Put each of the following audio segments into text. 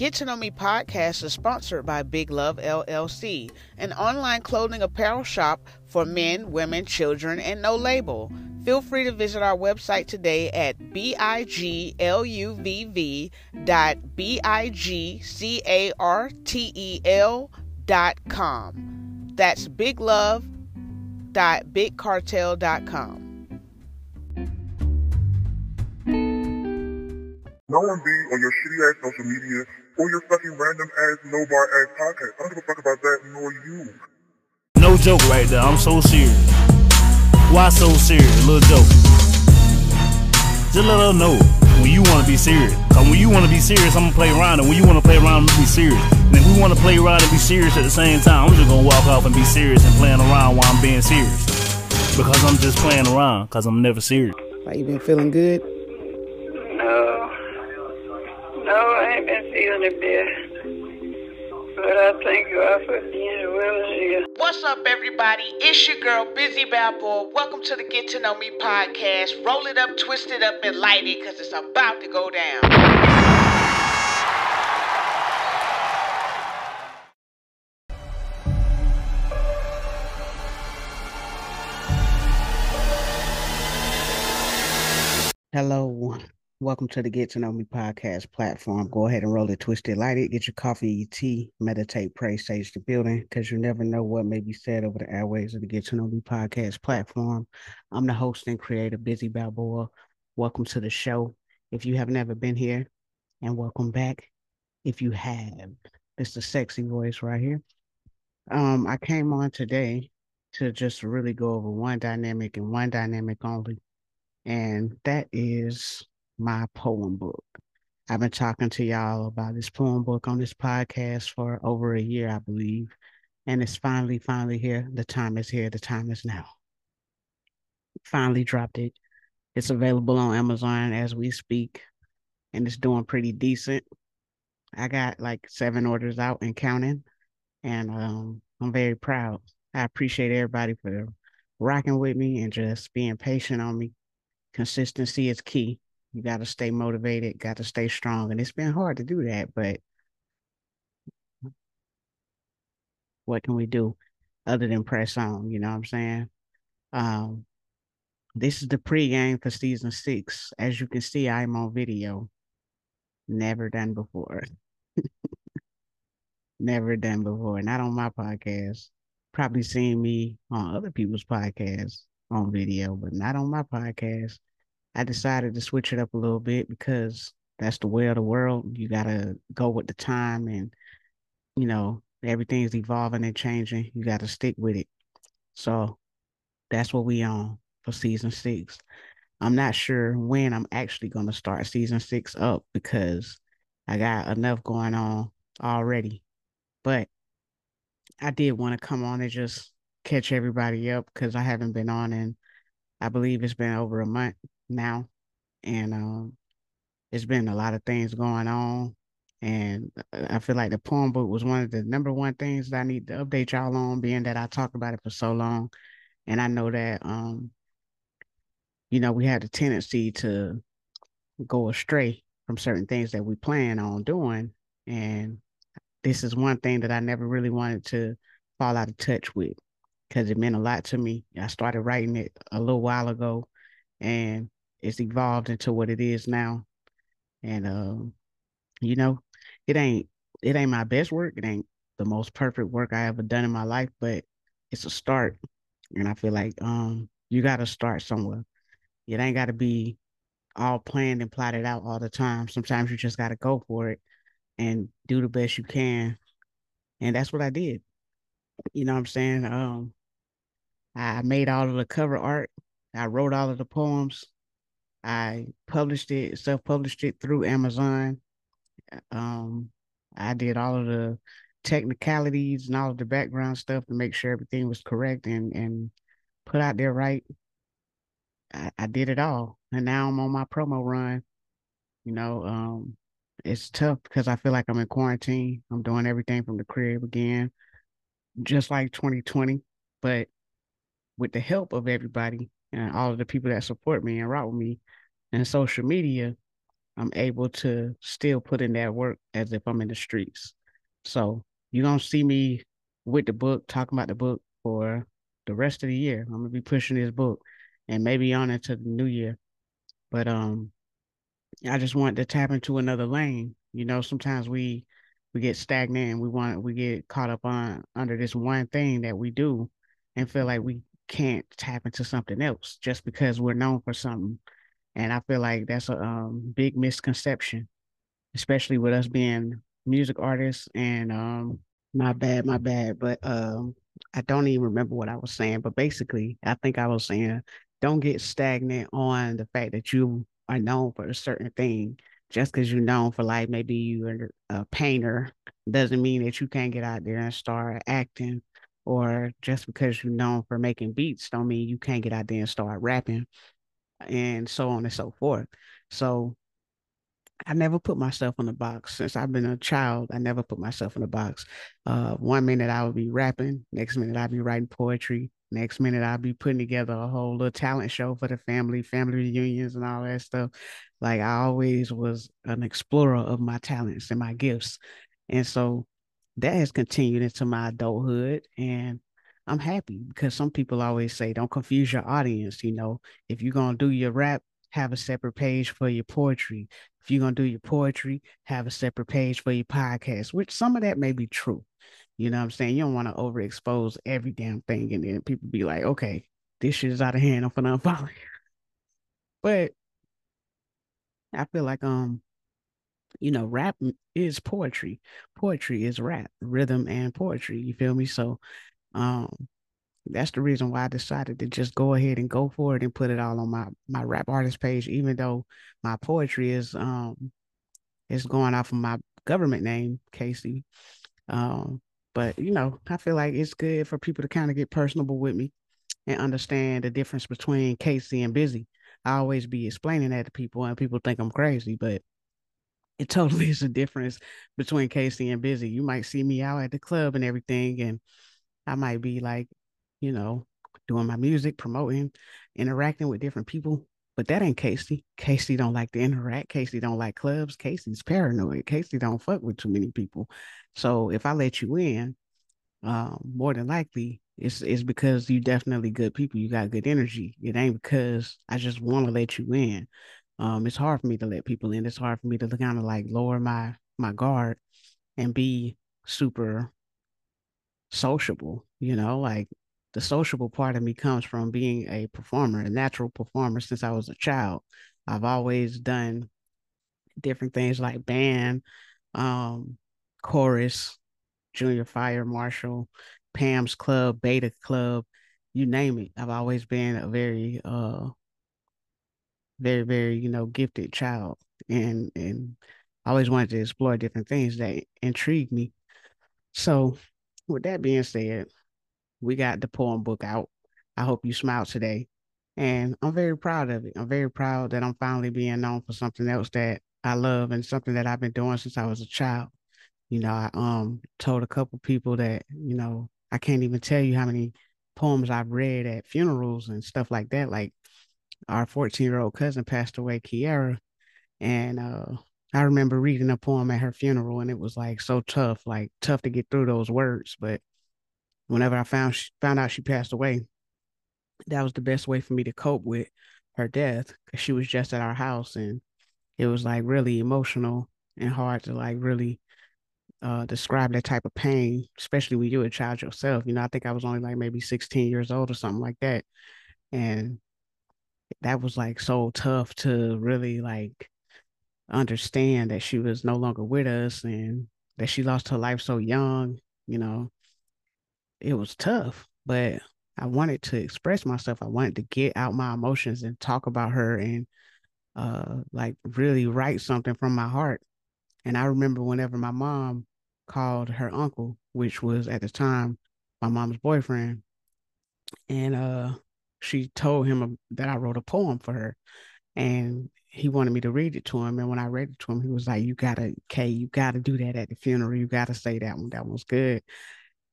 Get to Know Me podcast is sponsored by Big Love LLC, an online clothing apparel shop for men, women, children, and no label. Feel free to visit our website today at bigluv dot b-i-g-c-a-r-t-e-l dot com. That's biglove dot dot com. No one be on your shitty ass social media or your fucking random ass no bar ass podcast. I don't give a fuck about that nor you. No joke right there. I'm so serious. Why so serious? A little joke. Just let her know when you want to be serious. Cause when you want to be serious, I'm gonna play around. And when you want to play around, I'm gonna be serious. And if we want to play around and be serious at the same time, I'm just gonna walk off and be serious and playing around while I'm being serious. Because I'm just playing around. Cause I'm never serious. Why you been feeling good? No, I ain't been feeling it bad. But I thank God for being well here. What's up, everybody? It's your girl, Bizzy Balboa. Welcome to the Get to Know Me podcast. Roll it up, twist it up, and light it because it's about to go down. Hello. Welcome to the Get to Know Me podcast platform. Go ahead and roll it, twist it, light it, get your coffee, your tea, meditate, pray, sage the building, because you never know what may be said over the airways of the Get to Know Me podcast platform. I'm the host and creator, Bizzy Balboa. Welcome to the show. If you have never been here, and welcome back. If you have, it's the sexy voice right here. Um, I came on today to just really go over one dynamic and one dynamic only, and that is my poem book. I've been talking to y'all about this poem book on this podcast for over a year, I believe. And it's finally, finally here. The time is here. The time is now. Finally dropped it. It's available on Amazon as we speak, and it's doing pretty decent. I got like seven orders out and counting, and um, I'm very proud. I appreciate everybody for rocking with me and just being patient on me. Consistency is key. You got to stay motivated, got to stay strong. And it's been hard to do that, but what can we do other than press on? You know what I'm saying? Um, this is the pregame for season six. As you can see, I'm on video. Never done before. Never done before. Not on my podcast. Probably seen me on other people's podcasts on video, but not on my podcast. I decided to switch it up a little bit because that's the way of the world. You gotta go with the time and you know, everything's evolving and changing. You gotta stick with it. So that's what we on for season six. I'm not sure when I'm actually gonna start season six up because I got enough going on already. But I did want to come on and just catch everybody up because I haven't been on in I believe it's been over a month now. And um it's been a lot of things going on. And I feel like the poem book was one of the number one things that I need to update y'all on, being that I talked about it for so long. And I know that um, you know, we had a tendency to go astray from certain things that we plan on doing. And this is one thing that I never really wanted to fall out of touch with because it meant a lot to me. I started writing it a little while ago and it's evolved into what it is now. And um, you know, it ain't it ain't my best work. It ain't the most perfect work I ever done in my life, but it's a start. And I feel like um you gotta start somewhere. It ain't gotta be all planned and plotted out all the time. Sometimes you just gotta go for it and do the best you can. And that's what I did. You know what I'm saying? Um I made all of the cover art. I wrote all of the poems. I published it, self-published it through Amazon. Um, I did all of the technicalities and all of the background stuff to make sure everything was correct and and put out there right. I, I did it all, and now I'm on my promo run. You know, um, it's tough because I feel like I'm in quarantine. I'm doing everything from the crib again, just like 2020. But with the help of everybody and all of the people that support me and rock with me and social media, I'm able to still put in that work as if I'm in the streets. So you don't see me with the book, talking about the book for the rest of the year. I'm gonna be pushing this book and maybe on into the new year. But um I just want to tap into another lane. You know, sometimes we we get stagnant and we want we get caught up on under this one thing that we do and feel like we can't tap into something else just because we're known for something. And I feel like that's a um, big misconception, especially with us being music artists. And um, my bad, my bad, but um, I don't even remember what I was saying. But basically, I think I was saying don't get stagnant on the fact that you are known for a certain thing. Just because you're known for like maybe you're a painter doesn't mean that you can't get out there and start acting or just because you're known for making beats don't mean you can't get out there and start rapping and so on and so forth so I never put myself in a box since I've been a child. I never put myself in a box. Uh, one minute I would be rapping, next minute I'd be writing poetry, next minute I'd be putting together a whole little talent show for the family, family reunions, and all that stuff. Like I always was an explorer of my talents and my gifts, and so that has continued into my adulthood and I'm happy because some people always say don't confuse your audience, you know. If you're going to do your rap, have a separate page for your poetry. If you're going to do your poetry, have a separate page for your podcast, which some of that may be true. You know what I'm saying? You don't want to overexpose every damn thing and then people be like, "Okay, this shit is out of hand. I'm gonna unfollow you." But I feel like um you know, rap is poetry. Poetry is rap, rhythm and poetry. You feel me? So, um, that's the reason why I decided to just go ahead and go for it and put it all on my my rap artist page, even though my poetry is um is going off of my government name, Casey. Um, but you know, I feel like it's good for people to kind of get personable with me and understand the difference between Casey and Bizzy. I always be explaining that to people, and people think I'm crazy, but it totally is a difference between Casey and Bizzy. You might see me out at the club and everything, and I might be like, you know, doing my music, promoting, interacting with different people. But that ain't Casey. Casey don't like to interact. Casey don't like clubs. Casey's paranoid. Casey don't fuck with too many people. So if I let you in, um, more than likely it's it's because you definitely good people. You got good energy. It ain't because I just want to let you in um, it's hard for me to let people in. It's hard for me to kind of like lower my my guard and be super sociable. You know, like the sociable part of me comes from being a performer, a natural performer since I was a child. I've always done different things like band, um, chorus, junior fire marshal, Pam's Club, Beta Club, you name it. I've always been a very uh very, very, you know, gifted child. And and I always wanted to explore different things that intrigued me. So with that being said, we got the poem book out. I hope you smiled today. And I'm very proud of it. I'm very proud that I'm finally being known for something else that I love and something that I've been doing since I was a child. You know, I um told a couple people that, you know, I can't even tell you how many poems I've read at funerals and stuff like that. Like our 14 year old cousin passed away, Kiara. And uh, I remember reading a poem at her funeral, and it was like so tough, like tough to get through those words. But whenever I found she, found out she passed away, that was the best way for me to cope with her death because she was just at our house, and it was like really emotional and hard to like really uh, describe that type of pain, especially when you're a child yourself. You know, I think I was only like maybe 16 years old or something like that. And that was like so tough to really like understand that she was no longer with us and that she lost her life so young, you know. It was tough, but I wanted to express myself. I wanted to get out my emotions and talk about her and uh like really write something from my heart. And I remember whenever my mom called her uncle, which was at the time my mom's boyfriend, and uh she told him that I wrote a poem for her and he wanted me to read it to him. And when I read it to him, he was like, You gotta, Kay, you gotta do that at the funeral. You gotta say that one. That one's good.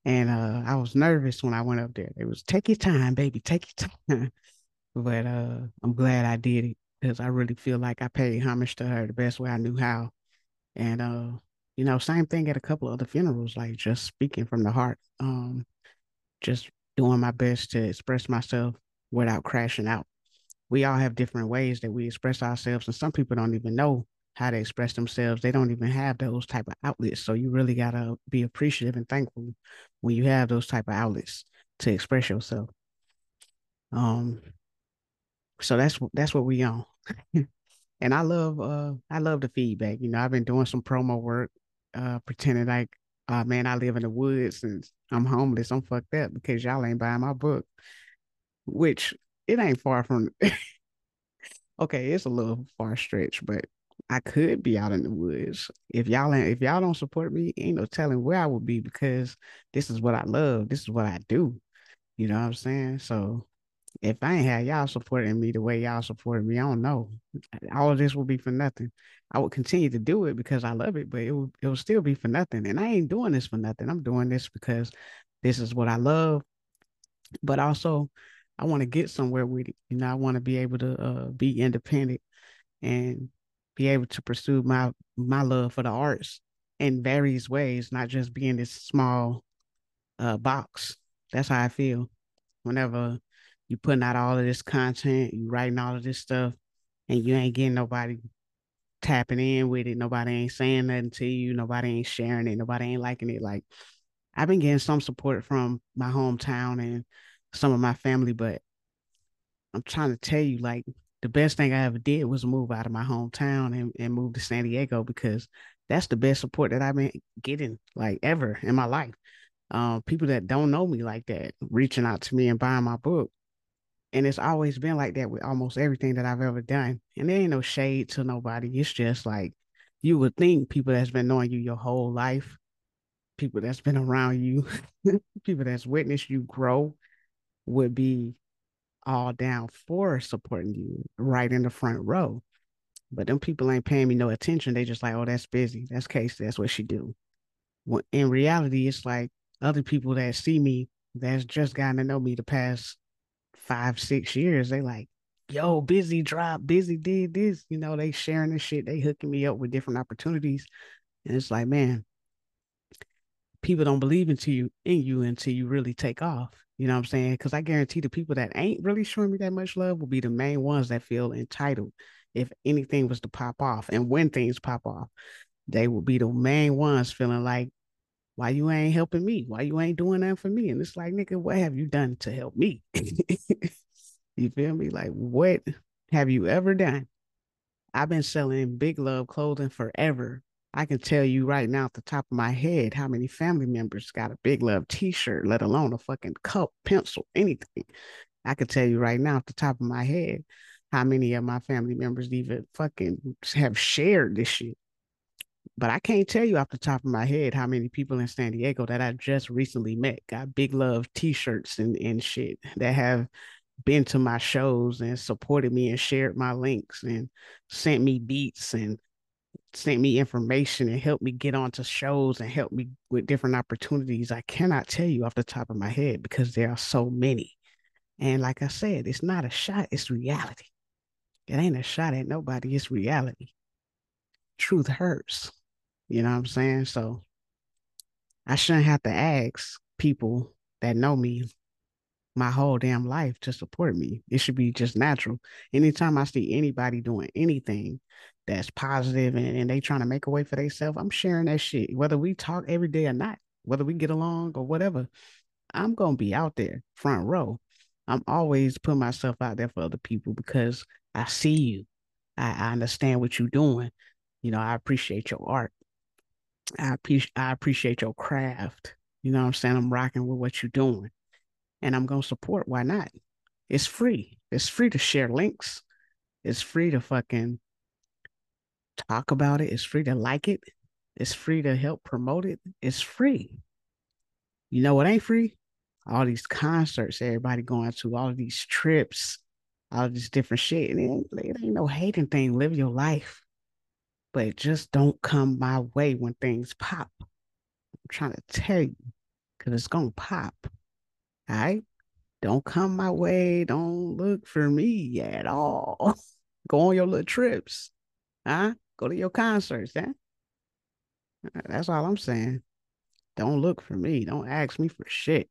And uh, I was nervous when I went up there. It was take your time, baby, take your time. but uh, I'm glad I did it. because I really feel like I paid homage to her the best way I knew how. And uh, you know, same thing at a couple of other funerals, like just speaking from the heart. Um, just doing my best to express myself without crashing out. We all have different ways that we express ourselves, and some people don't even know how to express themselves. They don't even have those type of outlets. So you really gotta be appreciative and thankful when you have those type of outlets to express yourself. Um, so that's that's what we on. and I love uh I love the feedback. You know, I've been doing some promo work, uh, pretending like, uh man, I live in the woods and I'm homeless. I'm fucked up because y'all ain't buying my book. Which it ain't far from okay, it's a little far stretch, but I could be out in the woods. If y'all ain't, if y'all don't support me, ain't no telling where I would be because this is what I love. This is what I do. You know what I'm saying? So if I ain't had y'all supporting me the way y'all supported me, I don't know. All of this will be for nothing. I would continue to do it because I love it, but it will it will still be for nothing. And I ain't doing this for nothing. I'm doing this because this is what I love. But also, I want to get somewhere with it. You know, I want to be able to uh, be independent and be able to pursue my my love for the arts in various ways, not just be in this small uh, box. That's how I feel. Whenever you putting out all of this content, you writing all of this stuff, and you ain't getting nobody tapping in with it. Nobody ain't saying nothing to you. Nobody ain't sharing it. Nobody ain't liking it. Like I've been getting some support from my hometown and some of my family, but I'm trying to tell you, like the best thing I ever did was move out of my hometown and, and move to San Diego because that's the best support that I've been getting like ever in my life. Um, people that don't know me like that reaching out to me and buying my book. And it's always been like that with almost everything that I've ever done. And there ain't no shade to nobody. It's just like you would think people that's been knowing you your whole life, people that's been around you, people that's witnessed you grow would be all down for supporting you right in the front row. But them people ain't paying me no attention. They just like, oh, that's Bizzy. That's Casey. That's what she do. When in reality, it's like other people that see me that's just gotten to know me the past five, six years. They like, yo, Bizzy drop, Bizzy did this. You know, they sharing this shit. They hooking me up with different opportunities. And it's like, man, people don't believe into you in you until you really take off. You know what I'm saying? Because I guarantee the people that ain't really showing me that much love will be the main ones that feel entitled if anything was to pop off. And when things pop off, they will be the main ones feeling like, why you ain't helping me? Why you ain't doing that for me? And it's like, nigga, what have you done to help me? you feel me? Like, what have you ever done? I've been selling big love clothing forever I can tell you right now, at the top of my head, how many family members got a Big Love T-shirt, let alone a fucking cup, pencil, anything. I can tell you right now, at the top of my head, how many of my family members even fucking have shared this shit. But I can't tell you off the top of my head how many people in San Diego that I just recently met got Big Love T-shirts and, and shit that have been to my shows and supported me and shared my links and sent me beats and sent me information and helped me get onto shows and helped me with different opportunities. I cannot tell you off the top of my head because there are so many. And like I said, it's not a shot, it's reality. It ain't a shot at nobody, it's reality. Truth hurts. You know what I'm saying? So I shouldn't have to ask people that know me my whole damn life to support me. It should be just natural. Anytime I see anybody doing anything that's positive and, and they trying to make a way for themselves, I'm sharing that shit. Whether we talk every day or not, whether we get along or whatever, I'm gonna be out there front row. I'm always putting myself out there for other people because I see you. I, I understand what you're doing. You know, I appreciate your art. I appreciate I appreciate your craft. You know what I'm saying? I'm rocking with what you're doing. And I'm gonna support. Why not? It's free. It's free to share links. It's free to fucking talk about it. It's free to like it. It's free to help promote it. It's free. You know what ain't free? All these concerts, everybody going to, all of these trips, all this different shit. And it ain't, it ain't no hating thing. Live your life. But just don't come my way when things pop. I'm trying to tell you, because it's going to pop. All right? Don't come my way. Don't look for me at all. Go on your little trips. Huh? Go to your concerts, huh? That's all I'm saying. Don't look for me. Don't ask me for shit.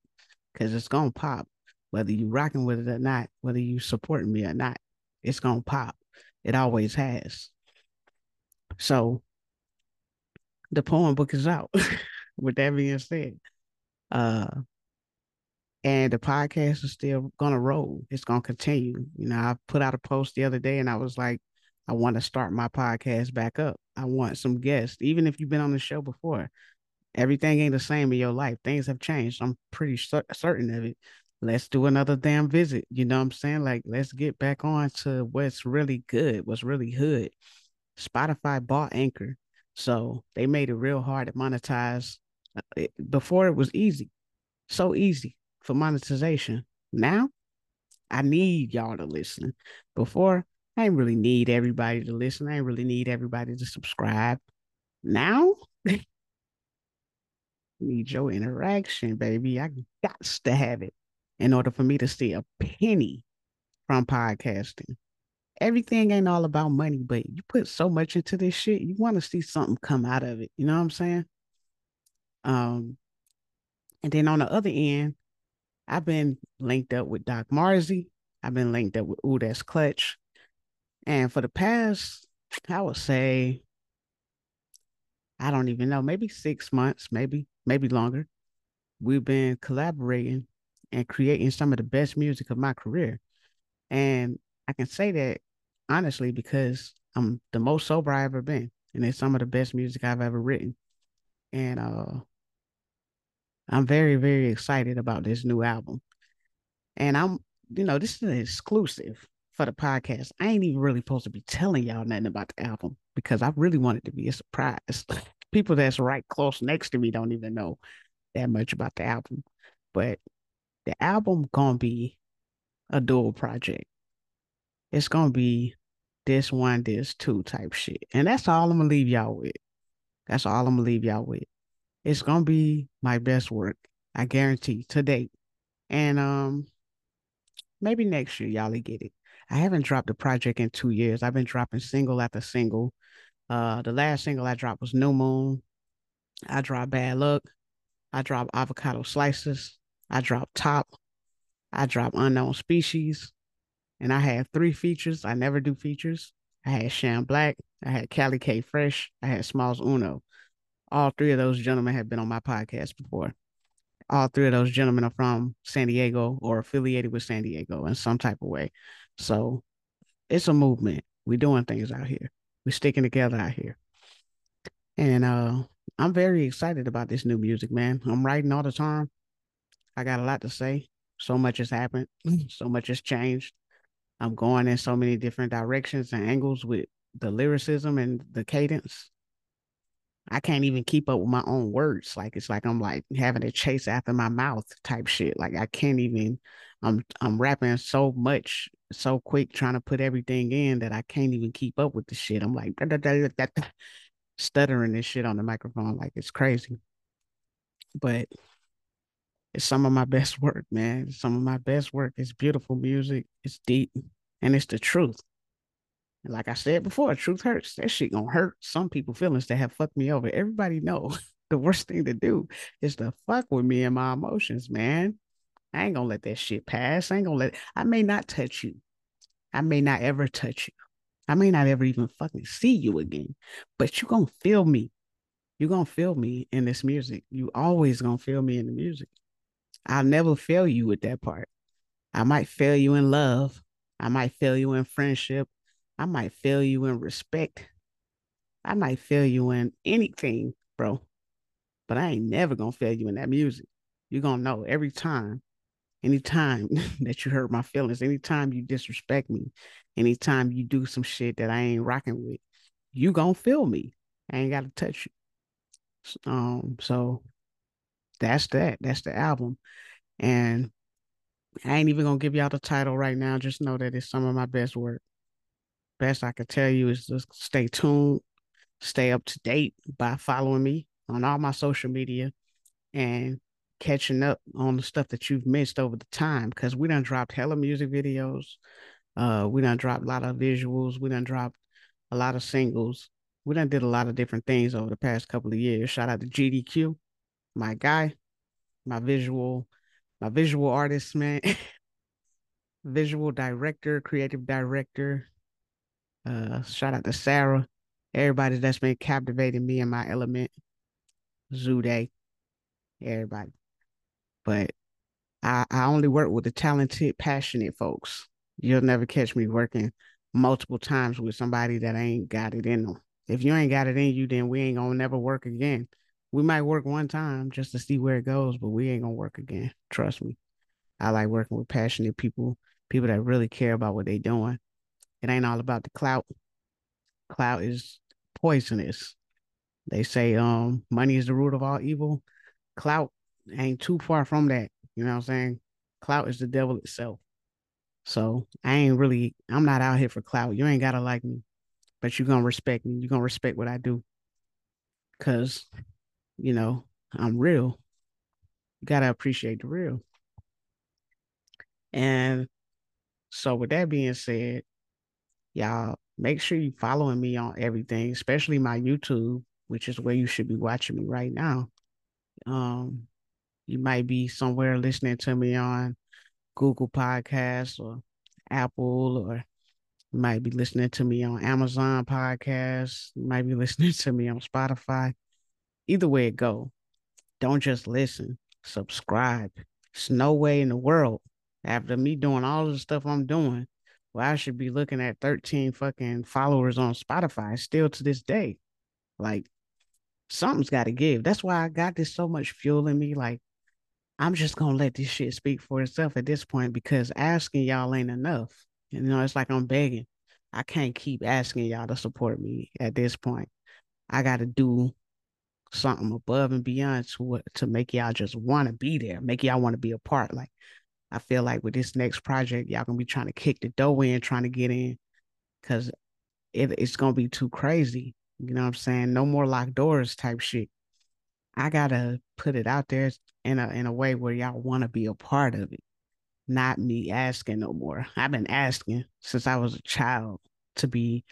Cause it's gonna pop. Whether you rocking with it or not, whether you supporting me or not, it's gonna pop. It always has. So the poem book is out. with that being said. Uh and the podcast is still gonna roll. It's gonna continue. You know, I put out a post the other day and I was like, I want to start my podcast back up. I want some guests, even if you've been on the show before. Everything ain't the same in your life. Things have changed. I'm pretty certain of it. Let's do another damn visit. You know what I'm saying? Like, let's get back on to what's really good, what's really hood. Spotify bought Anchor. So they made it real hard to monetize. Uh, before it was easy, so easy for monetization. Now, I need y'all to listen. Before, I ain't really need everybody to listen. I ain't really need everybody to subscribe. Now, need your interaction, baby. I got to have it in order for me to see a penny from podcasting. Everything ain't all about money, but you put so much into this shit, you want to see something come out of it. You know what I'm saying? Um, and then on the other end, I've been linked up with Doc Marzi. I've been linked up with Ooh That's Clutch. And for the past, I would say, I don't even know, maybe six months, maybe, maybe longer, we've been collaborating and creating some of the best music of my career. And I can say that honestly because I'm the most sober I've ever been. And it's some of the best music I've ever written. And uh I'm very, very excited about this new album. And I'm, you know, this is an exclusive for the podcast. I ain't even really supposed to be telling y'all nothing about the album because I really want it to be a surprise. People that's right close next to me don't even know that much about the album. But the album gonna be a dual project. It's gonna be this one, this two type shit. And that's all I'm gonna leave y'all with. That's all I'm gonna leave y'all with. It's gonna be my best work. I guarantee to date. And um maybe next year y'all will get it. I haven't dropped a project in two years. I've been dropping single after single. Uh the last single I dropped was No Moon. I dropped Bad Luck. I dropped Avocado Slices. I dropped Top. I dropped Unknown Species. And I had three features. I never do features. I had Sham Black. I had Cali K Fresh. I had Smalls Uno. All three of those gentlemen have been on my podcast before. All three of those gentlemen are from San Diego or affiliated with San Diego in some type of way. So it's a movement. We're doing things out here. We're sticking together out here. And uh, I'm very excited about this new music, man. I'm writing all the time. I got a lot to say. So much has happened. So much has changed. I'm going in so many different directions and angles with the lyricism and the cadence. I can't even keep up with my own words. Like it's like I'm like having to chase after my mouth type shit. Like I can't even I'm I'm rapping so much so quick trying to put everything in that I can't even keep up with the shit. I'm like da, da, da, stuttering this shit on the microphone like it's crazy. But it's some of my best work, man. Some of my best work. It's beautiful music. It's deep and it's the truth. And like I said before, truth hurts. That shit gonna hurt some people feelings that have fucked me over. Everybody know the worst thing to do is to fuck with me and my emotions, man. I ain't gonna let that shit pass. I ain't gonna let I may not touch you. I may not ever touch you. I may not ever even fucking see you again, but you gonna feel me. you gonna feel me in this music. You always gonna feel me in the music. I'll never fail you with that part. I might fail you in love. I might fail you in friendship. I might fail you in respect. I might fail you in anything, bro. But I ain't never gonna fail you in that music. You're gonna know every time, anytime that you hurt my feelings, anytime you disrespect me, anytime you do some shit that I ain't rocking with, you gonna feel me. I ain't gotta touch you. Um, so that's that. That's the album. And I ain't even gonna give y'all the title right now. Just know that it's some of my best work best I could tell you is just stay tuned, stay up to date by following me on all my social media and catching up on the stuff that you've missed over the time because we done dropped hella music videos. Uh, we done dropped a lot of visuals. We done dropped a lot of singles. We done did a lot of different things over the past couple of years. Shout out to GDQ, my guy, my visual, my visual artist, man. visual director, creative director. Uh, shout out to Sarah, everybody that's been captivating me in my element. Zude, everybody. But I, I only work with the talented, passionate folks. You'll never catch me working multiple times with somebody that ain't got it in them. If you ain't got it in you, then we ain't gonna never work again. We might work one time just to see where it goes, but we ain't gonna work again. Trust me. I like working with passionate people, people that really care about what they doing. It ain't all about the clout. Clout is poisonous. They say um money is the root of all evil. Clout ain't too far from that. You know what I'm saying? Clout is the devil itself. So I ain't really, I'm not out here for clout. You ain't gotta like me, but you're gonna respect me. You're gonna respect what I do. Cause, you know, I'm real. You gotta appreciate the real. And so with that being said, y'all make sure you're following me on everything, especially my YouTube, which is where you should be watching me right now. Um, you might be somewhere listening to me on Google Podcasts or Apple, or you might be listening to me on Amazon Podcasts. You might be listening to me on Spotify. Either way it go, don't just listen. Subscribe. It's no way in the world after me doing all the stuff I'm doing, well, I should be looking at 13 fucking followers on Spotify still to this day. Like something's got to give. That's why I got this so much fuel in me. Like I'm just gonna let this shit speak for itself at this point because asking y'all ain't enough. You know, it's like I'm begging. I can't keep asking y'all to support me at this point. I got to do something above and beyond to to make y'all just want to be there, make y'all want to be a part. Like I feel like with this next project, y'all gonna be trying to kick the door in, trying to get in, because it, it's gonna be too crazy. You know what I'm saying? No more locked doors type shit. I gotta put it out there in a in a way where y'all want to be a part of it, not me asking no more. I've been asking since I was a child to be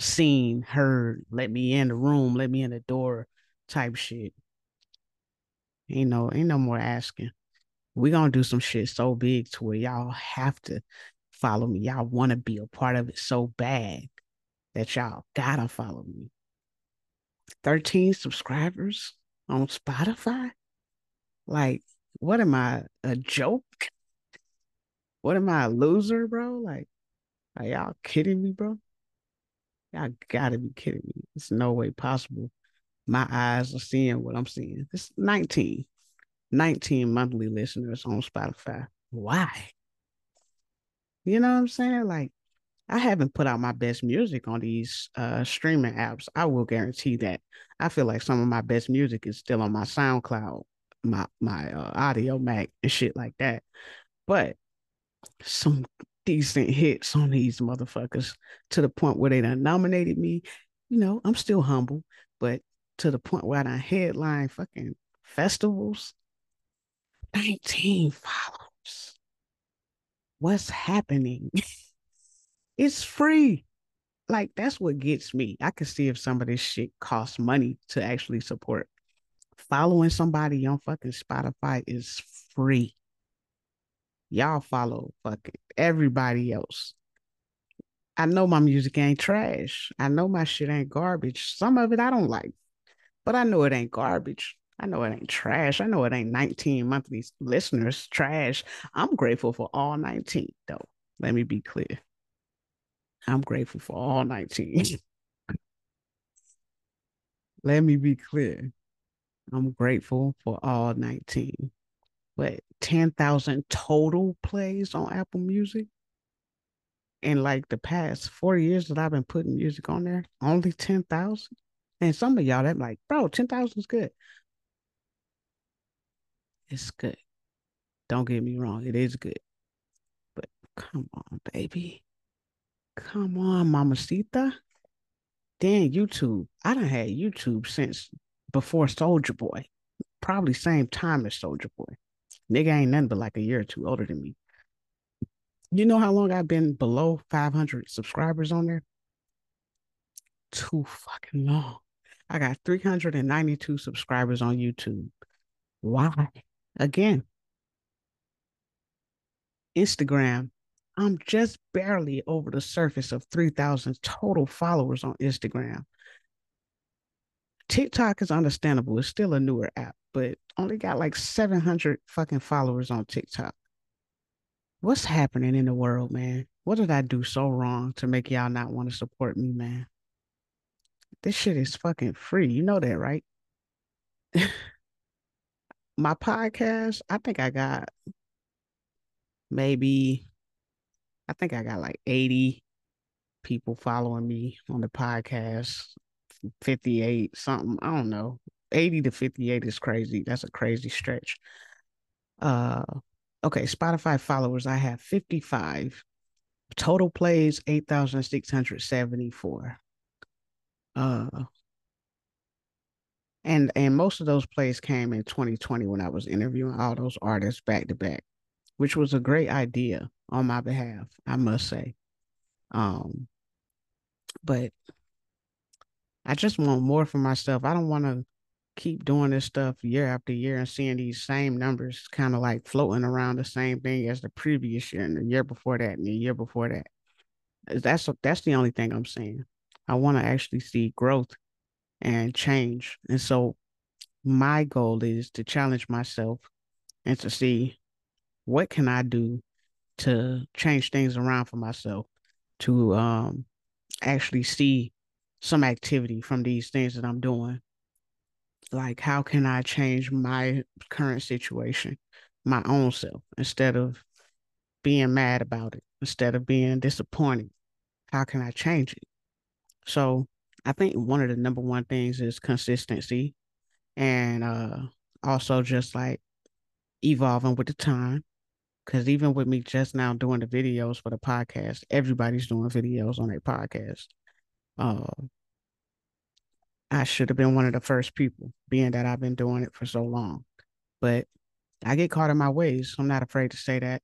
seen, heard, let me in the room, let me in the door, type shit. Ain't no ain't no more asking. We gonna do some shit so big to where y'all have to follow me. Y'all want to be a part of it so bad that y'all gotta follow me. 13 subscribers on Spotify? Like, what am I, a joke? What am I, a loser, bro? Like, are y'all kidding me, bro? Y'all gotta be kidding me. It's no way possible. My eyes are seeing what I'm seeing. It's 19. 19 monthly listeners on Spotify. Why? You know what I'm saying? Like, I haven't put out my best music on these uh, streaming apps. I will guarantee that. I feel like some of my best music is still on my SoundCloud, my my uh, Audiomack, and shit like that. But some decent hits on these motherfuckers to the point where they done nominated me. You know, I'm still humble, but to the point where I done headline fucking festivals. 19 followers. What's happening? It's free. Like that's what gets me. I can see if some of this shit costs money to actually support. Following somebody on fucking Spotify is free. Y'all follow fucking everybody else. I know my music ain't trash. I know my shit ain't garbage. Some of it I don't like, but I know it ain't garbage. I know it ain't trash. I know it ain't 19 monthly listeners trash. I'm grateful for all 19, though. Let me be clear. I'm grateful for all 19. Let me be clear. I'm grateful for all 19. But 10,000 total plays on Apple Music in like the past four years that I've been putting music on there, only 10,000. And some of y'all that like, bro, 10,000 is good. It's good. Don't get me wrong, it is good. But come on, baby. Come on, Mamacita. Damn, YouTube. I done had YouTube since before Soulja Boy. Probably same time as Soulja Boy. Nigga ain't nothing but like a year or two older than me. You know how long I've been below 500 subscribers on there? Too fucking long. I got 392 subscribers on YouTube. Why? Again, Instagram, I'm just barely over the surface of 3,000 total followers on Instagram. TikTok is understandable. It's still a newer app, but only got like 700 fucking followers on TikTok. What's happening in the world, man? What did I do so wrong to make y'all not want to support me, man? This shit is fucking free. You know that, right? My podcast, I think I got maybe, I think I got like 80 people following me on the podcast, 58, something. I don't know. 80 to 58 is crazy. That's a crazy stretch. Uh, okay, Spotify followers, I have 55. Total plays 8,674. Uh and and most of those plays came in 2020 when I was interviewing all those artists back to back, which was a great idea on my behalf, I must say. Um but I just want more for myself. I don't want to keep doing this stuff year after year and seeing these same numbers kind of like floating around the same thing as the previous year and the year before that and the year before that. That's that's the only thing I'm saying. I want to actually see growth and change. And so my goal is to challenge myself and to see what can I do to change things around for myself to um actually see some activity from these things that I'm doing. Like how can I change my current situation, my own self, instead of being mad about it, instead of being disappointed? How can I change it? So I think one of the number one things is consistency and uh also just like evolving with the time. Cause even with me just now doing the videos for the podcast, everybody's doing videos on their podcast. Uh I should have been one of the first people, being that I've been doing it for so long. But I get caught in my ways. I'm not afraid to say that.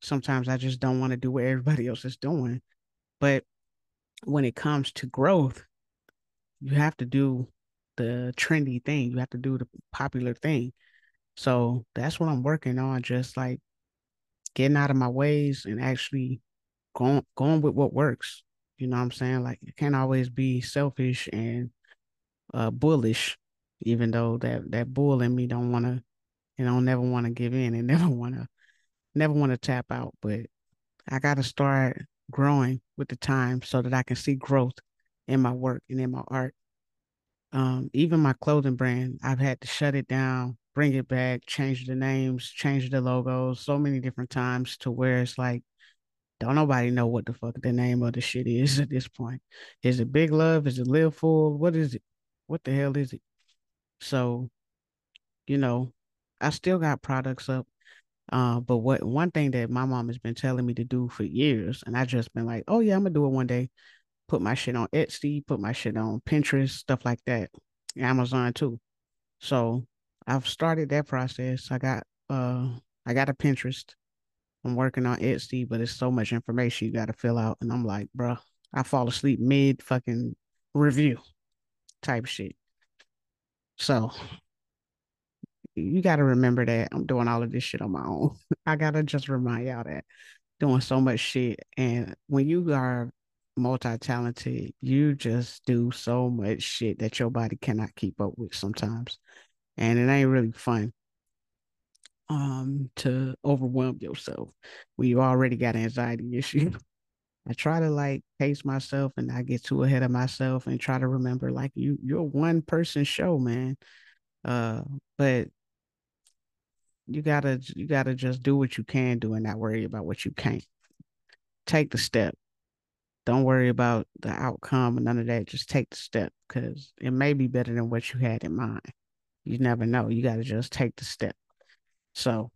Sometimes I just don't want to do what everybody else is doing. But when it comes to growth, you have to do the trendy thing. You have to do the popular thing. So that's what I'm working on, just like getting out of my ways and actually going going with what works. You know what I'm saying? Like you can't always be selfish and uh bullish, even though that that bull in me don't wanna, you know, never want to give in and never wanna never want to tap out. But I gotta start growing with the time so that I can see growth in my work and in my art. Um, even my clothing brand, I've had to shut it down, bring it back, change the names, change the logos so many different times to where it's like, don't nobody know what the fuck the name of the shit is at this point. Is it Big Love? Is it Live Full? What is it? What the hell is it? So, you know, I still got products up. Uh, but what one thing that my mom has been telling me to do for years, and I just been like, oh yeah, I'm gonna do it one day. Put my shit on Etsy, put my shit on Pinterest, stuff like that, Amazon too. So I've started that process. I got uh, I got a Pinterest. I'm working on Etsy, but it's so much information you got to fill out, and I'm like, bro, I fall asleep mid fucking review type shit. So you got to remember that I'm doing all of this shit on my own. I got to just remind y'all that doing so much shit. And when you are multi talented, you just do so much shit that your body cannot keep up with sometimes. And it ain't really fun um to overwhelm yourself when you already got anxiety issue. I try to like pace myself and I get too ahead of myself and try to remember like you you're one person show, man. Uh but you gotta you gotta just do what you can do and not worry about what you can't. Take the step. Don't worry about the outcome and none of that. Just take the step because it may be better than what you had in mind. You never know. You gotta just take the step. So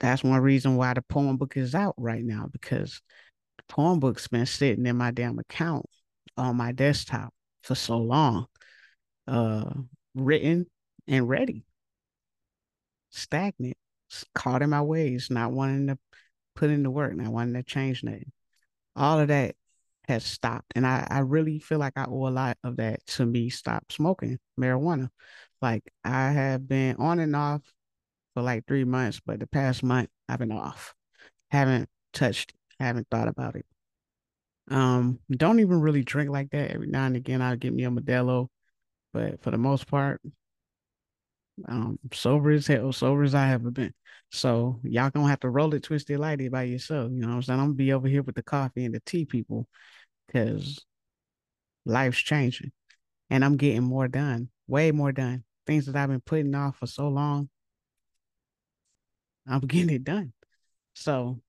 that's one reason why the poem book is out right now because the poem book's been sitting in my damn account on my desktop for so long, uh, written and ready stagnant, caught in my ways, not wanting to put in the work not wanting to change nothing. All of that has stopped. And I, I really feel like I owe a lot of that to me stop smoking marijuana. Like I have been on and off for like three months, but the past month I've been off. Haven't touched, haven't thought about it. Um, don't even really drink like that. Every now and again I'll get me a Modelo, but for the most part, um, sober as hell, sober as I ever been. So y'all gonna have to roll it, twist it, light it by yourself. You know what I'm saying? I'm gonna be over here with the coffee and the tea people because life's changing and I'm getting more done, way more done. Things that I've been putting off for so long, I'm getting it done. So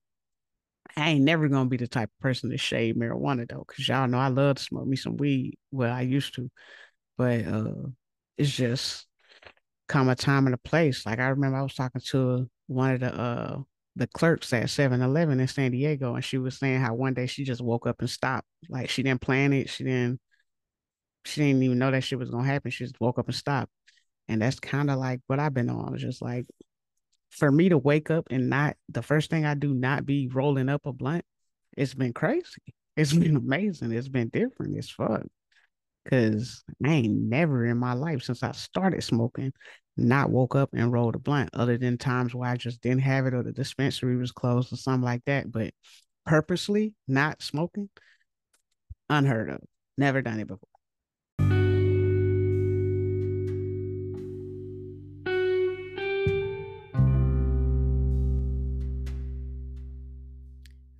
I ain't never gonna be the type of person to shade marijuana though, because y'all know I love to smoke me some weed. Well, I used to, but uh it's just come a time and a place. Like I remember I was talking to one of the uh the clerks at 7-Eleven in San Diego, and she was saying how one day she just woke up and stopped. Like she didn't plan it. She didn't she didn't even know that shit was gonna happen. She just woke up and stopped. And that's kind of like what I've been on. It's just like for me to wake up and not the first thing I do not be rolling up a blunt, it's been crazy. It's been amazing. It's been different. It's fuck. Cause I ain't never in my life since I started smoking not woke up and rolled a blunt, other than times where I just didn't have it or the dispensary was closed or something like that. But purposely not smoking, unheard of. Never done it before.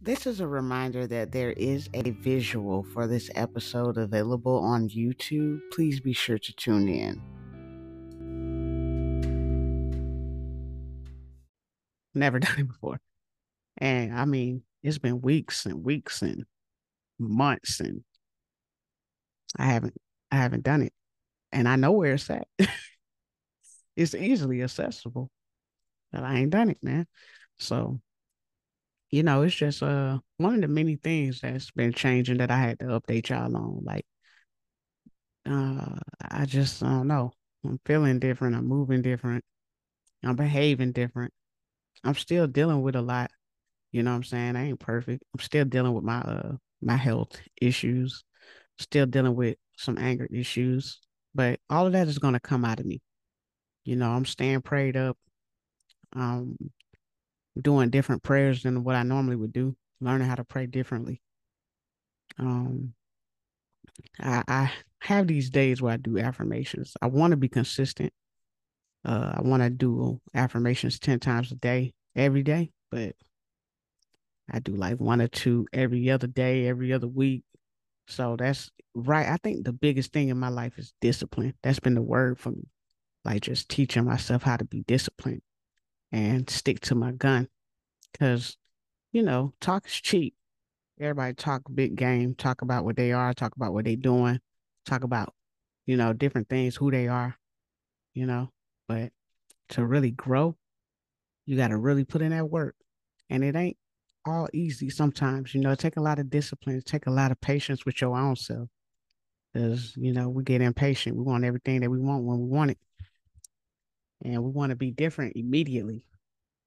This is a reminder that there is a visual for this episode available on YouTube. Please be sure to tune in. Never done it before. And I mean, it's been weeks and weeks and months and I haven't I haven't done it. And I know where it's at. it's easily accessible. But I ain't done it, man. So you know, it's just uh one of the many things that's been changing that I had to update y'all on. Like, uh, I just I don't know. I'm feeling different. I'm moving different. I'm behaving different. I'm still dealing with a lot. You know what I'm saying? I ain't perfect. I'm still dealing with my uh my health issues. Still dealing with some anger issues. But all of that is gonna come out of me. You know, I'm staying prayed up. Um, doing different prayers than what I normally would do, learning how to pray differently. Um, I, I have these days where I do affirmations. I want to be consistent. Uh, I want to do affirmations 10 times a day, every day, but I do like one or two every other day, every other week. So that's right. I think the biggest thing in my life is discipline. That's been the word for me. Like just teaching myself how to be disciplined and stick to my gun. Cause, you know, talk is cheap. Everybody talk big game, talk about what they are, talk about what they're doing, talk about, you know, different things, who they are, you know. But to really grow, you gotta really put in that work. And it ain't all easy sometimes, you know, it take a lot of discipline, take a lot of patience with your own self. Because, you know, we get impatient. We want everything that we want when we want it. And we want to be different immediately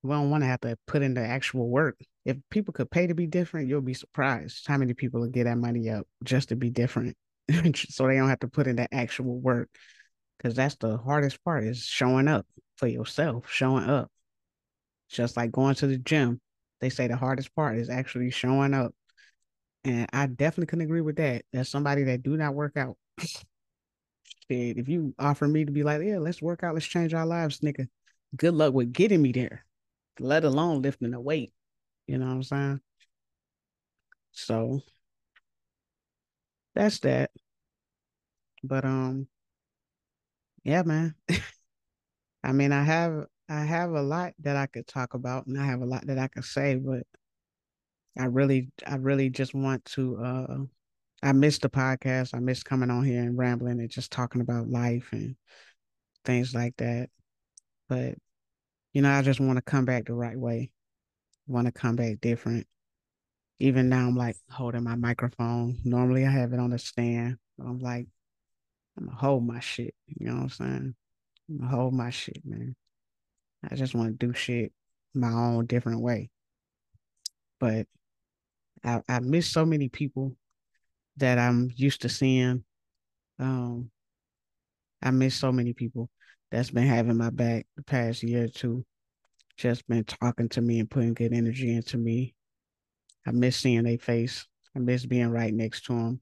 we don't want to have to put in the actual work. If people could pay to be different, you'll be surprised how many people will get that money up just to be different. so they don't have to put in the actual work. Cause that's the hardest part is showing up for yourself, showing up. Just like going to the gym. They say the hardest part is actually showing up. And I definitely couldn't agree with that. As somebody that do not work out. if you offer me to be like, yeah, let's work out, let's change our lives, nigga. Good luck with getting me there let alone lifting a weight. You know what I'm saying? So that's that. But um yeah, man. I mean, I have I have a lot that I could talk about and I have a lot that I could say, but I really I really just want to uh I miss the podcast. I miss coming on here and rambling and just talking about life and things like that. But you know, I just want to come back the right way. Want to come back different. Even now, I'm like holding my microphone. Normally, I have it on the stand. I'm like, I'm gonna hold my shit. You know what I'm saying? I'm gonna hold my shit, man. I just want to do shit my own different way. but I, I miss so many people that I'm used to seeing. Um, I miss so many people that's been having my back the past year or two, just been talking to me and putting good energy into me. I miss seeing their face. I miss being right next to them.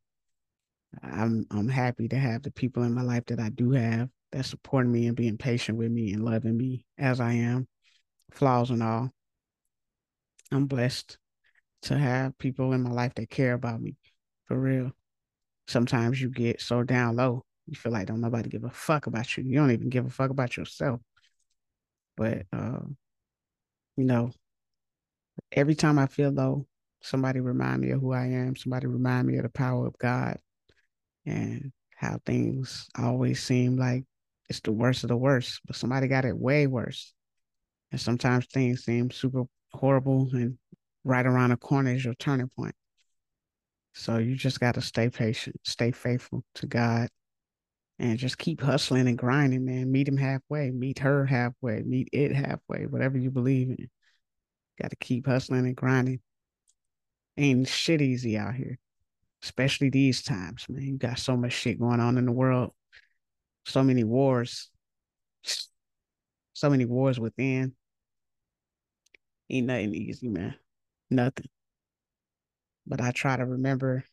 I'm I'm happy to have the people in my life that I do have that supporting me and being patient with me and loving me as I am, flaws and all. I'm blessed to have people in my life that care about me for real. Sometimes you get so down low, you feel like don't nobody give a fuck about you. You don't even give a fuck about yourself. But uh, you know, every time I feel low, somebody remind me of who I am. Somebody remind me of the power of God and how things always seem like it's the worst of the worst, but somebody got it way worse. And sometimes things seem super horrible and right around the corner is your turning point. So you just got to stay patient, stay faithful to God, and just keep hustling and grinding, man. Meet him halfway, meet her halfway, meet it halfway, whatever you believe in. Got to keep hustling and grinding. Ain't shit easy out here, especially these times, man. You got so much shit going on in the world, so many wars, so many wars within. Ain't nothing easy, man. Nothing. But I try to remember,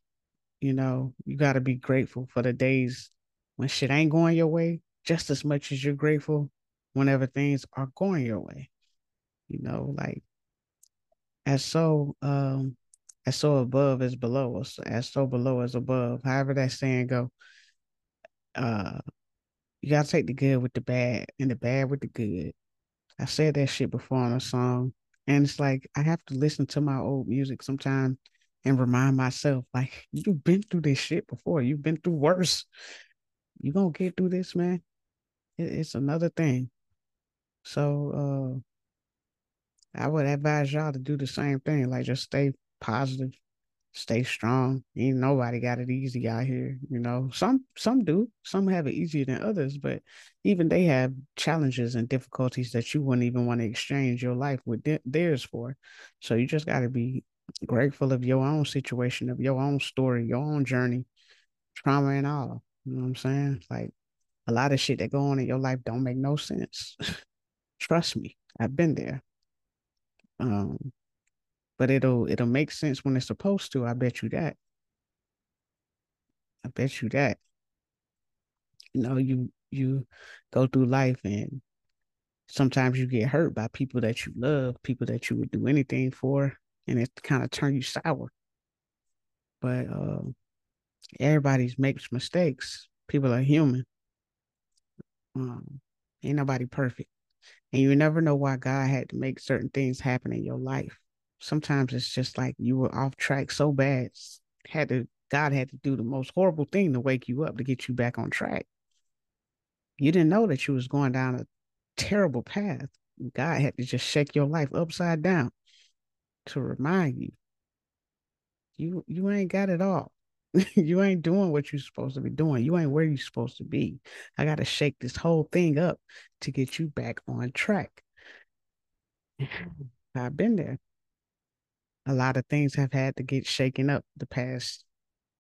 you know, you got to be grateful for the days when shit ain't going your way, just as much as you're grateful whenever things are going your way. You know, like as so um as so above as below, us, as so below as above, however that saying go. Uh you gotta take the good with the bad and the bad with the good. I said that shit before on a song. And it's like I have to listen to my old music sometimes and remind myself, like, you've been through this shit before. You've been through worse. You gonna get through this, man. It, it's another thing. So uh I would advise y'all to do the same thing. Like just stay positive, stay strong. Ain't nobody got it easy out here. You know, some some do, some have it easier than others, but even they have challenges and difficulties that you wouldn't even want to exchange your life with theirs for. So you just got to be grateful of your own situation, of your own story, your own journey, trauma and all. You know what I'm saying? Like a lot of shit that go on in your life don't make no sense. Trust me, I've been there. Um, but it'll it'll make sense when it's supposed to. I bet you that. I bet you that. You know, you you go through life and sometimes you get hurt by people that you love, people that you would do anything for, and it kind of turn you sour. But uh, everybody's makes mistakes. People are human. Um, ain't nobody perfect, and you never know why God had to make certain things happen in your life sometimes it's just like you were off track so bad, had to God had to do the most horrible thing to wake you up to get you back on track. You didn't know that you was going down a terrible path. God had to just shake your life upside down to remind you. You you ain't got it all. you ain't doing what you're supposed to be doing. You ain't where you're supposed to be. I got to shake this whole thing up to get you back on track. I've been there a lot of things have had to get shaken up the past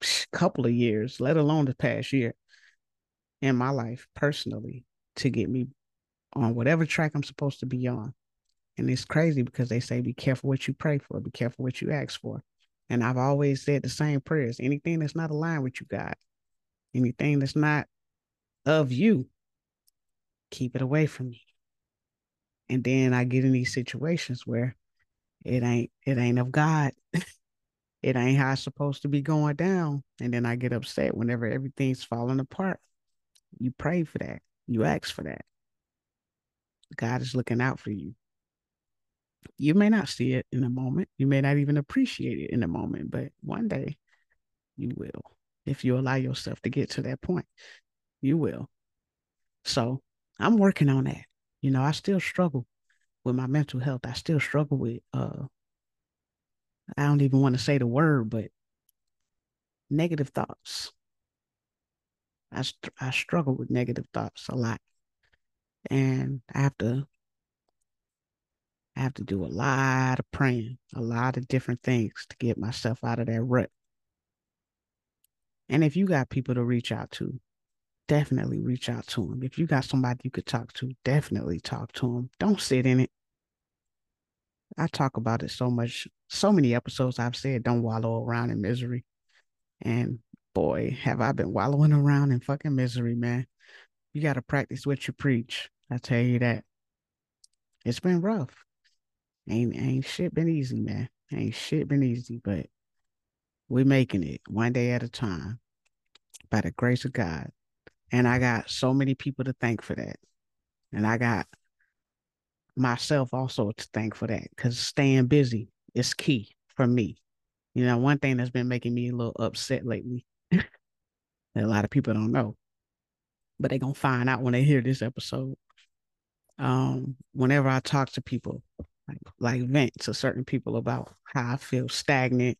couple of years, let alone the past year in my life personally to get me on whatever track I'm supposed to be on. And it's crazy because they say, be careful what you pray for, be careful what you ask for. And I've always said the same prayers anything that's not aligned with you, God, anything that's not of you, keep it away from me. And then I get in these situations where it ain't it ain't of God. it ain't how it's supposed to be going down. And then I get upset whenever everything's falling apart. You pray for that. You ask for that. God is looking out for you. You may not see it in a moment. You may not even appreciate it in a moment, but one day you will. If you allow yourself to get to that point, you will. So I'm working on that. You know, I still struggle with my mental health. I still struggle with uh I don't even want to say the word, but negative thoughts. I I struggle with negative thoughts a lot. And I have to I have to do a lot of praying, a lot of different things to get myself out of that rut. And if you got people to reach out to, definitely reach out to them. If you got somebody you could talk to, definitely talk to them. Don't sit in it. I talk about it so much, so many episodes I've said, don't wallow around in misery. And boy, have I been wallowing around in fucking misery, man. You got to practice what you preach. I tell you that. It's been rough. Ain't ain't shit been easy, man. Ain't shit been easy, but we're making it one day at a time by the grace of God. And I got so many people to thank for that. And I got myself also to thank for that because staying busy is key for me. You know, one thing that's been making me a little upset lately that a lot of people don't know, but they're going to find out when they hear this episode. Um, whenever I talk to people, like, like vent to certain people about how I feel stagnant,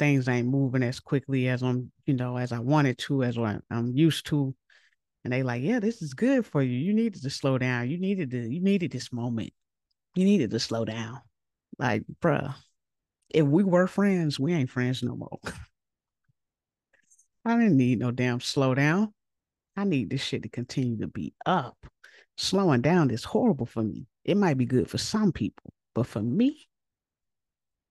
things ain't moving as quickly as I'm, you know, as I wanted to, as I'm used to and they like, yeah, this is good for you. You needed to slow down. You needed to, you needed this moment. You needed to slow down. Like, bruh, if we were friends, we ain't friends no more. I didn't need no damn slow down. I need this shit to continue to be up. Slowing down is horrible for me. It might be good for some people, but for me,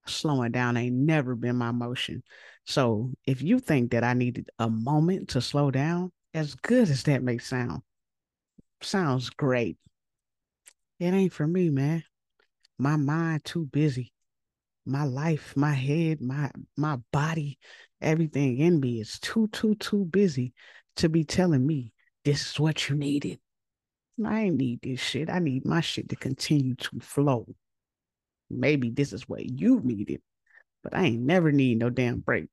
slowing down ain't never been my motion. So if you think that I needed a moment to slow down, as good as that may sound, sounds great. It ain't for me, man. My mind too busy. My life, my head, my my body, everything in me is too, too, too busy to be telling me this is what you needed. I ain't need this shit. I need my shit to continue to flow. Maybe this is what you needed, but I ain't never need no damn break.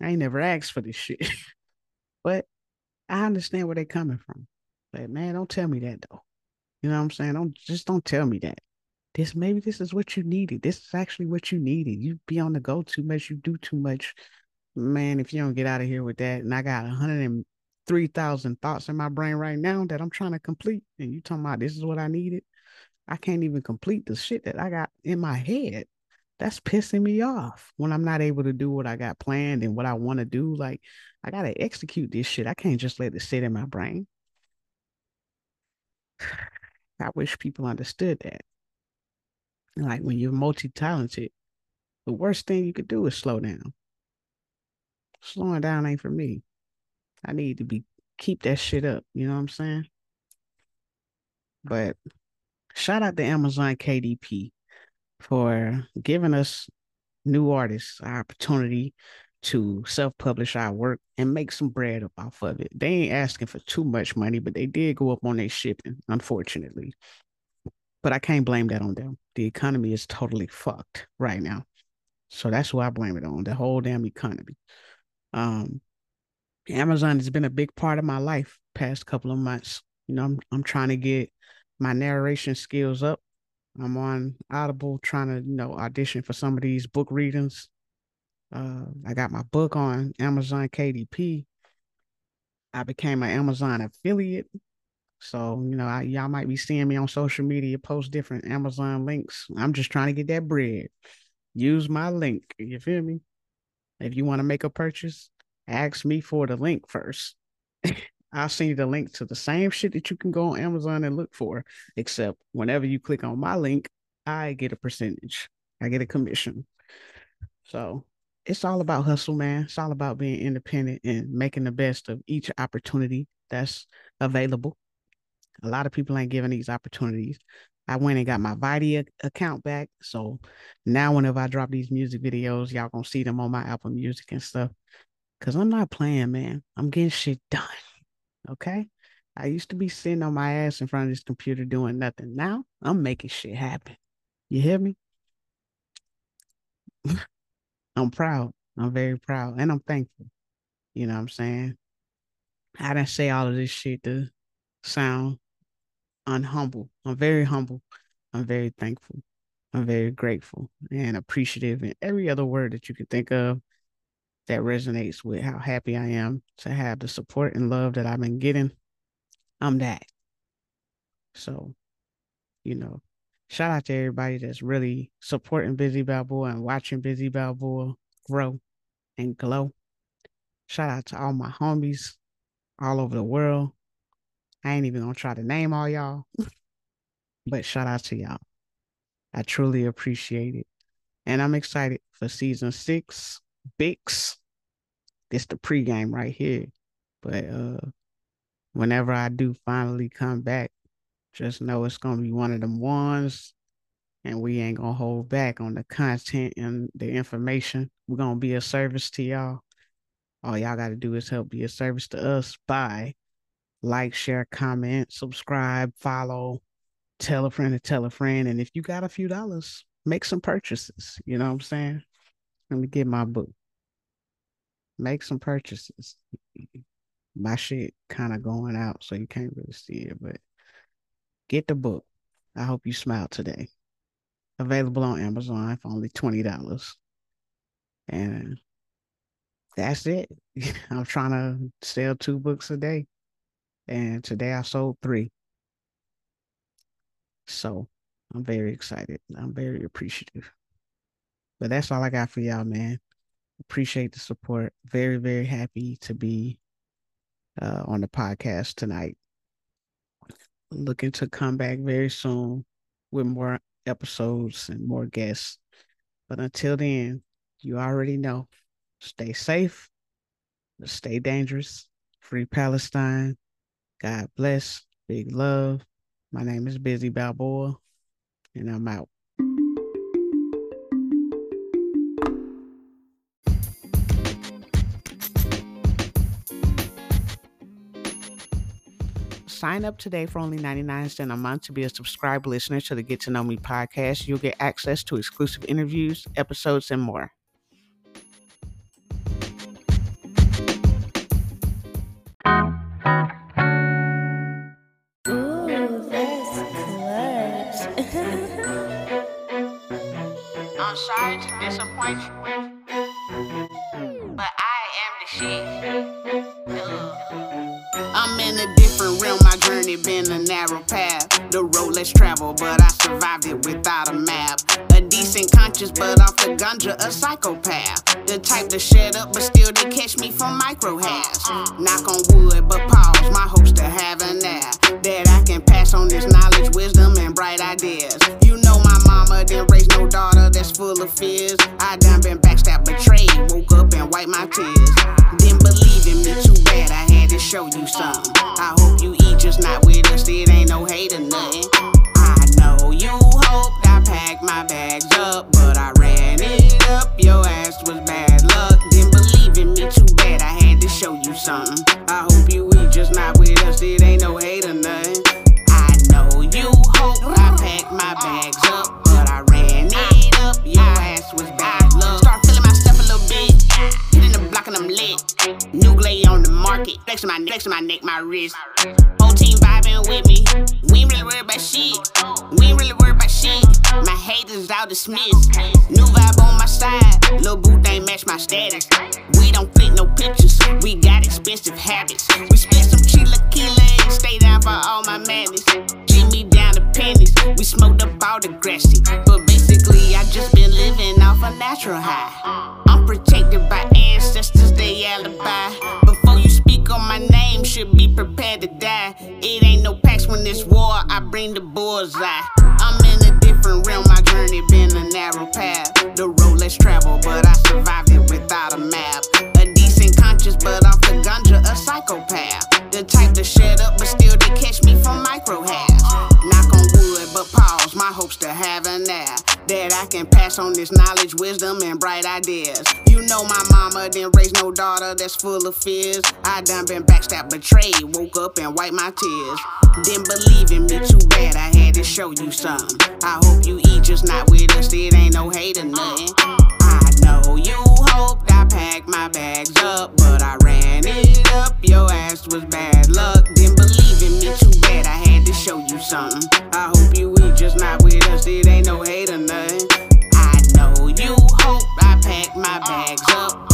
I ain't never asked for this shit. but I understand where they're coming from. But man, don't tell me that though. You know what I'm saying? Don't just don't tell me that. This maybe this is what you needed. This is actually what you needed. You be on the go too much, you do too much. Man, if you don't get out of here with that, and I got 103,000 thoughts in my brain right now that I'm trying to complete, and you talking about this is what I needed, I can't even complete the shit that I got in my head that's pissing me off when I'm not able to do what I got planned and what I want to do. Like, I got to execute this shit. I can't just let it sit in my brain. I wish people understood that. Like, when you're multi talented, the worst thing you could do is slow down. Slowing down ain't for me. I need to be keep that shit up. You know what I'm saying? But shout out to Amazon KDP for giving us new artists opportunity to self-publish our work and make some bread up off of it. They ain't asking for too much money, but they did go up on their shipping, unfortunately. But I can't blame that on them. The economy is totally fucked right now. So that's who I blame it on, the whole damn economy. Um, Amazon has been a big part of my life past couple of months. You know, I'm I'm trying to get my narration skills up I'm on Audible trying to, you know, audition for some of these book readings. Uh, I got my book on Amazon KDP. I became an Amazon affiliate. So, you know, I, y'all might be seeing me on social media post different Amazon links. I'm just trying to get that bread. Use my link. You feel me? If you want to make a purchase, ask me for the link first. I'll send you the link to the same shit that you can go on Amazon and look for, except whenever you click on my link, I get a percentage. I get a commission. So it's all about hustle, man. It's all about being independent and making the best of each opportunity that's available. A lot of people ain't giving these opportunities. I went and got my Vydia account back. So now whenever I drop these music videos, y'all gonna see them on my Apple Music and stuff. Cause I'm not playing, man. I'm getting shit done. Okay. I used to be sitting on my ass in front of this computer doing nothing. Now I'm making shit happen. You hear me? I'm proud. I'm very proud and I'm thankful. You know what I'm saying? I didn't say all of this shit to sound unhumble. I'm very humble. I'm very thankful. I'm very grateful and appreciative and every other word that you could think of that resonates with how happy I am to have the support and love that I've been getting. I'm that. So, you know, shout out to everybody that's really supporting Bizzy Balboa and watching Bizzy Balboa grow and glow. Shout out to all my homies all over the world. I ain't even gonna try to name all y'all, but shout out to y'all. I truly appreciate it. And I'm excited for season six. Bix. This the pregame right here. But uh whenever I do finally come back, just know it's gonna be one of them ones and we ain't gonna hold back on the content and the information. We're gonna be a service to y'all. All y'all gotta do is help be a service to us by like, share, comment, subscribe, follow, tell a friend to tell a friend. And if you got a few dollars, make some purchases. You know what I'm saying? Let me get my book. Make some purchases. My shit kind of going out, so you can't really see it, but get the book. I hope you smile today. Available on Amazon for only $20. And that's it. I'm trying to sell two books a day. And today I sold three. So I'm very excited. I'm very appreciative. But that's all I got for y'all, man. Appreciate the support. Very, very happy to be uh, on the podcast tonight. Looking to come back very soon with more episodes and more guests. But until then, you already know stay safe, stay dangerous, free Palestine. God bless, big love. My name is Bizzy Balboa, and I'm out. Sign up today for only 99 cents a month to be a subscribed listener to the Get to Know Me podcast. You'll get access to exclusive interviews, episodes, and more. Ooh, that's clutch. I'm sorry to disappoint you, ganja, a psychopath. The type to shut up, but still they catch me for micro halves. Knock on wood, but wrist. Whole team vibing with me. We ain't really worried about shit. We ain't really worried about shit. My haters out dismissed. New vibe on my side. Lil' boo ain't match my status. We don't fit no pictures. We got expensive habits. We spent some chilaquiles. Stay down for all my madness. Jimmy down to pennies. We smoked up all the grassy. But basically, I just been living off a natural high. Bring pass on this knowledge, wisdom, and bright ideas. You know my mama didn't raise no daughter that's full of fears. I done been backstabbed, betrayed, woke up and wiped my tears. Didn't believe in me too bad, I had to show you something. I hope you eat, just not with us, it ain't no hate or nothing. I know you hoped I packed my bags up, but I ran it up. Your ass was bad luck. Didn't believe in me too bad, I had to show you something. I hope you eat, just not with us, it ain't no hate or nothing. You. Hope I packed my bags up,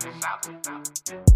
Check this out.